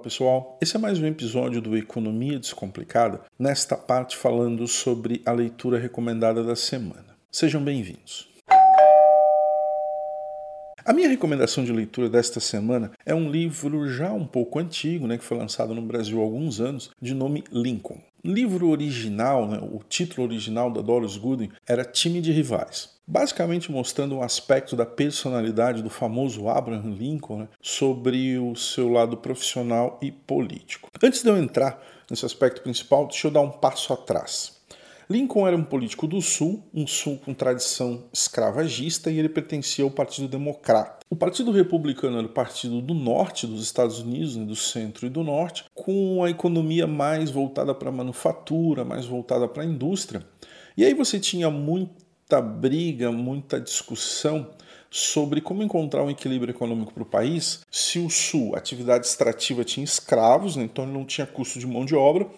pessoal, esse é mais um episódio do Economia Descomplicada, nesta parte falando sobre a leitura recomendada da semana. Sejam bem-vindos. A minha recomendação de leitura desta semana é um livro já um pouco antigo, né, que foi lançado no Brasil há alguns anos, de nome Lincoln. Livro original, né, o título original da Doris Goodwin era Time de Rivais basicamente mostrando um aspecto da personalidade do famoso Abraham Lincoln né, sobre o seu lado profissional e político. Antes de eu entrar nesse aspecto principal, deixa eu dar um passo atrás. Lincoln era um político do Sul, um Sul com tradição escravagista, e ele pertencia ao Partido Democrata. O Partido Republicano era o partido do norte dos Estados Unidos, né, do centro e do norte, com a economia mais voltada para a manufatura, mais voltada para a indústria. E aí você tinha muita briga, muita discussão sobre como encontrar um equilíbrio econômico para o país se o Sul, atividade extrativa, tinha escravos, né, então ele não tinha custo de mão de obra,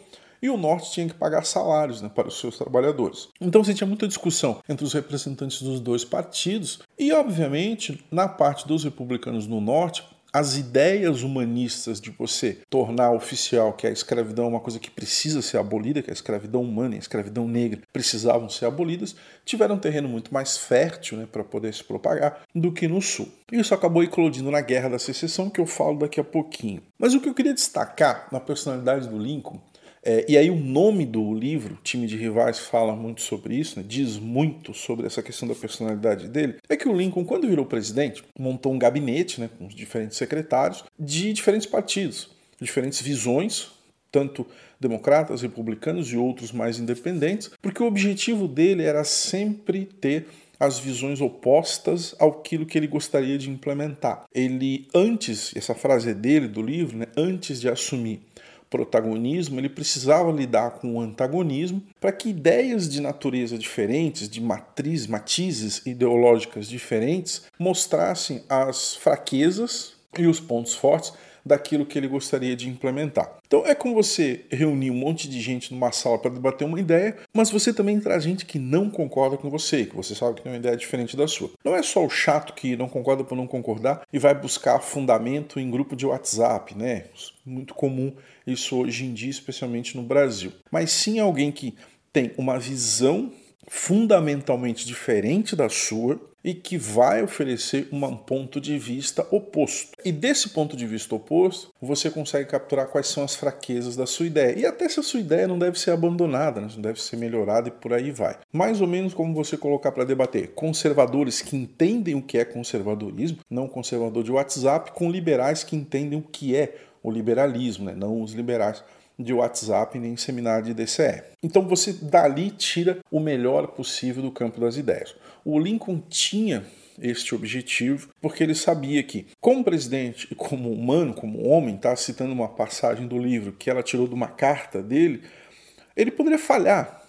e o Norte tinha que pagar salários né, para os seus trabalhadores. Então você tinha muita discussão entre os representantes dos dois partidos, e obviamente, na parte dos republicanos no Norte, as ideias humanistas de você tornar oficial que a escravidão é uma coisa que precisa ser abolida, que a escravidão humana e a escravidão negra precisavam ser abolidas, tiveram um terreno muito mais fértil né, para poder se propagar do que no sul. Isso acabou eclodindo na Guerra da Secessão, que eu falo daqui a pouquinho. Mas o que eu queria destacar na personalidade do Lincoln é, e aí o nome do livro, Time de Rivais, fala muito sobre isso, né? diz muito sobre essa questão da personalidade dele. É que o Lincoln, quando virou presidente, montou um gabinete né, com os diferentes secretários de diferentes partidos, diferentes visões, tanto democratas, republicanos e outros mais independentes, porque o objetivo dele era sempre ter as visões opostas àquilo que ele gostaria de implementar. Ele, antes, essa frase é dele, do livro, né, antes de assumir protagonismo, ele precisava lidar com o antagonismo para que ideias de natureza diferentes, de matriz, matizes ideológicas diferentes, mostrassem as fraquezas e os pontos fortes daquilo que ele gostaria de implementar. Então é como você reunir um monte de gente numa sala para debater uma ideia, mas você também traz gente que não concorda com você, que você sabe que tem uma ideia diferente da sua. Não é só o chato que não concorda por não concordar e vai buscar fundamento em grupo de WhatsApp, né? Muito comum isso hoje em dia, especialmente no Brasil. Mas sim alguém que tem uma visão fundamentalmente diferente da sua e que vai oferecer um ponto de vista oposto. E desse ponto de vista oposto, você consegue capturar quais são as fraquezas da sua ideia. E até se a sua ideia não deve ser abandonada, né? não deve ser melhorada e por aí vai. Mais ou menos como você colocar para debater conservadores que entendem o que é conservadorismo, não conservador de WhatsApp, com liberais que entendem o que é o liberalismo, né? não os liberais de WhatsApp nem seminário de DCE. Então você dali tira o melhor possível do campo das ideias. O Lincoln tinha este objetivo, porque ele sabia que, como presidente e como humano, como homem, está citando uma passagem do livro que ela tirou de uma carta dele, ele poderia falhar.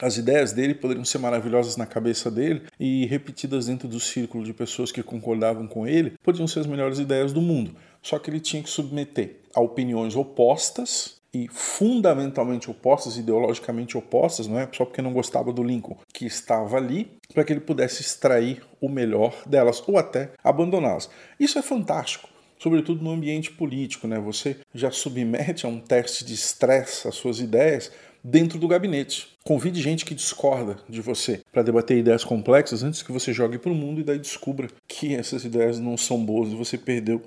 As ideias dele poderiam ser maravilhosas na cabeça dele e repetidas dentro do círculo de pessoas que concordavam com ele, podiam ser as melhores ideias do mundo. Só que ele tinha que submeter a opiniões opostas e fundamentalmente opostas, ideologicamente opostas, não é só porque não gostava do Lincoln, que estava ali, para que ele pudesse extrair o melhor delas ou até abandoná-las. Isso é fantástico. Sobretudo no ambiente político, né? Você já submete a um teste de estresse as suas ideias dentro do gabinete. Convide gente que discorda de você para debater ideias complexas antes que você jogue para o mundo e daí descubra que essas ideias não são boas e você perdeu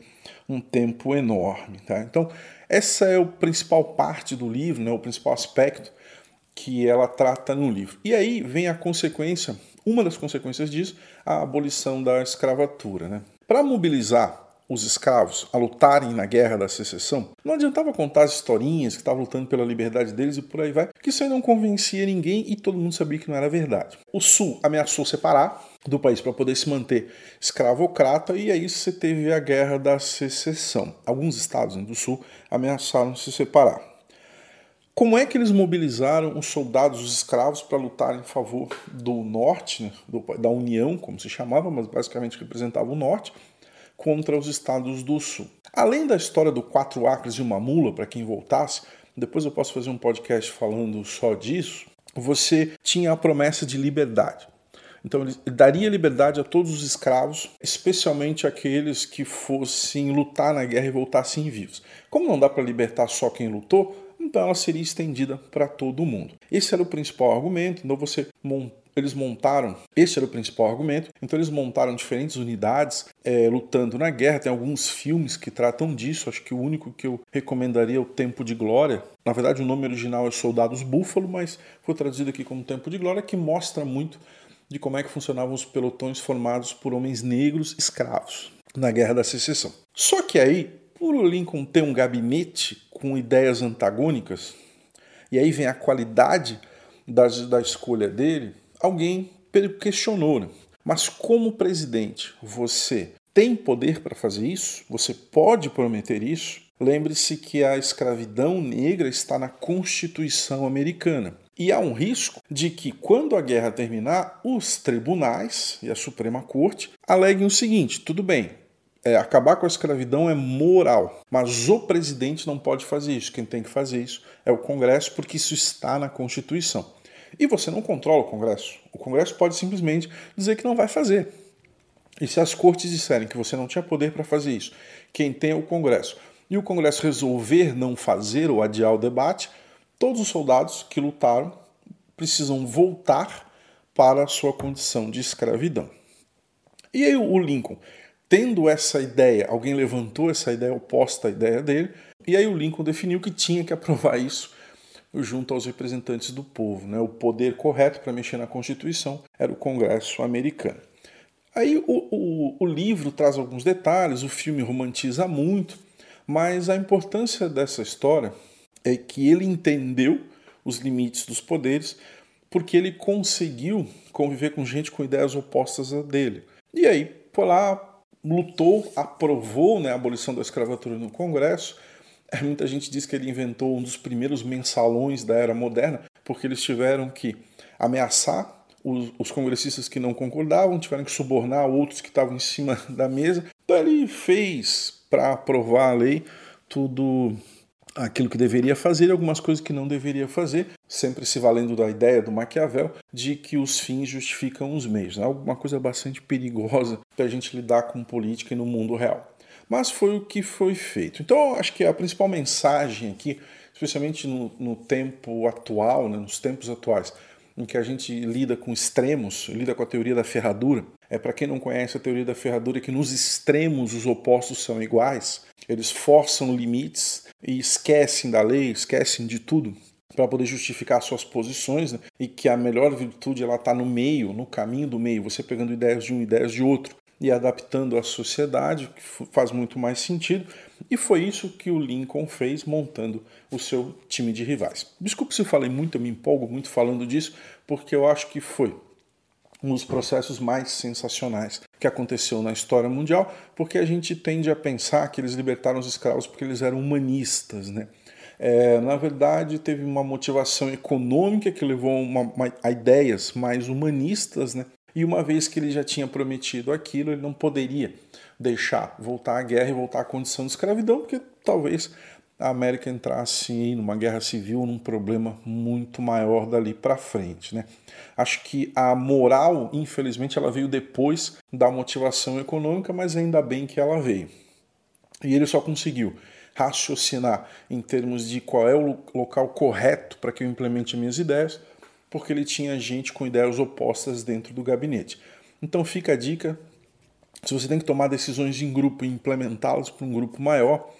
um tempo enorme. Tá? Então, essa é a principal parte do livro, né, o principal aspecto que ela trata no livro. E aí vem a consequência, uma das consequências disso, a abolição da escravatura. Né? Para mobilizar os escravos a lutarem na guerra da secessão, não adiantava contar as historinhas que estavam lutando pela liberdade deles e por aí vai, que isso aí não convencia ninguém e todo mundo sabia que não era verdade. O Sul ameaçou separar do país para poder se manter escravocrata e aí você teve a guerra da secessão. Alguns estados do Sul ameaçaram se separar. Como é que eles mobilizaram os soldados, os escravos, para lutar em favor do norte, né, do, da União, como se chamava, mas basicamente representava o norte, contra os estados do sul. Além da história do quatro acres e uma mula, para quem voltasse, depois eu posso fazer um podcast falando só disso, você tinha a promessa de liberdade. Então ele daria liberdade a todos os escravos, especialmente aqueles que fossem lutar na guerra e voltassem vivos. Como não dá para libertar só quem lutou, então ela seria estendida para todo mundo. Esse era o principal argumento. Então você eles montaram, esse era o principal argumento, então eles montaram diferentes unidades é, lutando na guerra. Tem alguns filmes que tratam disso, acho que o único que eu recomendaria é o Tempo de Glória. Na verdade, o nome original é Soldados Búfalo, mas foi traduzido aqui como Tempo de Glória, que mostra muito de como é que funcionavam os pelotões formados por homens negros escravos na Guerra da Secessão. Só que aí, por o Lincoln ter um gabinete com ideias antagônicas, e aí vem a qualidade da, da escolha dele, alguém questionou, né? mas como presidente, você tem poder para fazer isso? Você pode prometer isso? Lembre-se que a escravidão negra está na Constituição americana. E há um risco de que, quando a guerra terminar, os tribunais e a Suprema Corte aleguem o seguinte: tudo bem, é, acabar com a escravidão é moral, mas o presidente não pode fazer isso. Quem tem que fazer isso é o Congresso, porque isso está na Constituição. E você não controla o Congresso. O Congresso pode simplesmente dizer que não vai fazer. E se as cortes disserem que você não tinha poder para fazer isso, quem tem é o Congresso, e o Congresso resolver não fazer ou adiar o debate, todos os soldados que lutaram precisam voltar para a sua condição de escravidão. E aí o Lincoln, tendo essa ideia, alguém levantou essa ideia oposta à ideia dele, e aí o Lincoln definiu que tinha que aprovar isso junto aos representantes do povo. Né? O poder correto para mexer na Constituição era o Congresso americano. Aí o, o, o livro traz alguns detalhes, o filme romantiza muito, mas a importância dessa história é que ele entendeu os limites dos poderes porque ele conseguiu conviver com gente com ideias opostas a dele. E aí, por lá, lutou, aprovou né, a abolição da escravatura no Congresso. Muita gente diz que ele inventou um dos primeiros mensalões da era moderna, porque eles tiveram que ameaçar os, os congressistas que não concordavam, tiveram que subornar outros que estavam em cima da mesa. Então ele fez, para aprovar a lei, tudo aquilo que deveria fazer e algumas coisas que não deveria fazer, sempre se valendo da ideia do Maquiavel de que os fins justificam os meios. Né? Alguma coisa bastante perigosa para a gente lidar com política no mundo real. Mas foi o que foi feito. Então, acho que a principal mensagem aqui, especialmente no, no tempo atual, né, nos tempos atuais, em que a gente lida com extremos, lida com a teoria da ferradura. É para quem não conhece a teoria da ferradura que nos extremos os opostos são iguais. Eles forçam limites e esquecem da lei, esquecem de tudo para poder justificar suas posições né? e que a melhor virtude ela está no meio, no caminho do meio, você pegando ideias de um, ideias de outro e adaptando à sociedade, que faz muito mais sentido. E foi isso que o Lincoln fez montando o seu time de rivais. Desculpe se eu falei muito, eu me empolgo muito falando disso, porque eu acho que foi um dos processos mais sensacionais que aconteceu na história mundial, porque a gente tende a pensar que eles libertaram os escravos porque eles eram humanistas, né? É, na verdade, teve uma motivação econômica que levou uma, uma, a ideias mais humanistas, né? E uma vez que ele já tinha prometido aquilo, ele não poderia deixar voltar à guerra e voltar à condição de escravidão, porque talvez a América entrasse em numa guerra civil, num problema muito maior dali para frente, né? Acho que a moral, infelizmente, ela veio depois da motivação econômica, mas ainda bem que ela veio. E ele só conseguiu raciocinar em termos de qual é o local correto para que eu implemente minhas ideias, porque ele tinha gente com ideias opostas dentro do gabinete. Então fica a dica, se você tem que tomar decisões em grupo e implementá-las para um grupo maior,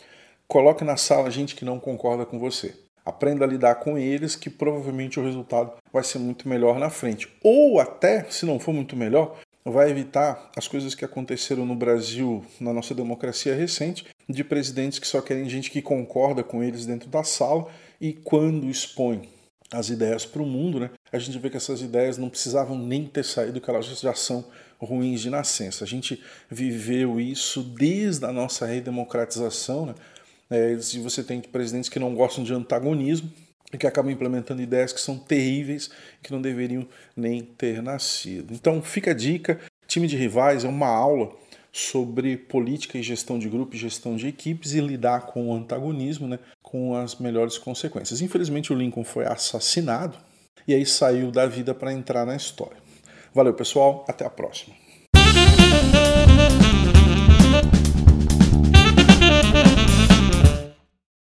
coloque na sala gente que não concorda com você. Aprenda a lidar com eles, que provavelmente o resultado vai ser muito melhor na frente. Ou até, se não for muito melhor, vai evitar as coisas que aconteceram no Brasil, na nossa democracia recente, de presidentes que só querem gente que concorda com eles dentro da sala e quando expõe as ideias para o mundo, né, a gente vê que essas ideias não precisavam nem ter saído, que elas já são ruins de nascença. A gente viveu isso desde a nossa redemocratização, né? É, você tem presidentes que não gostam de antagonismo e que acabam implementando ideias que são terríveis que não deveriam nem ter nascido. Então fica a dica: time de rivais é uma aula sobre política e gestão de grupo gestão de equipes e lidar com o antagonismo né, com as melhores consequências. Infelizmente, o Lincoln foi assassinado e aí saiu da vida para entrar na história. Valeu, pessoal. Até a próxima.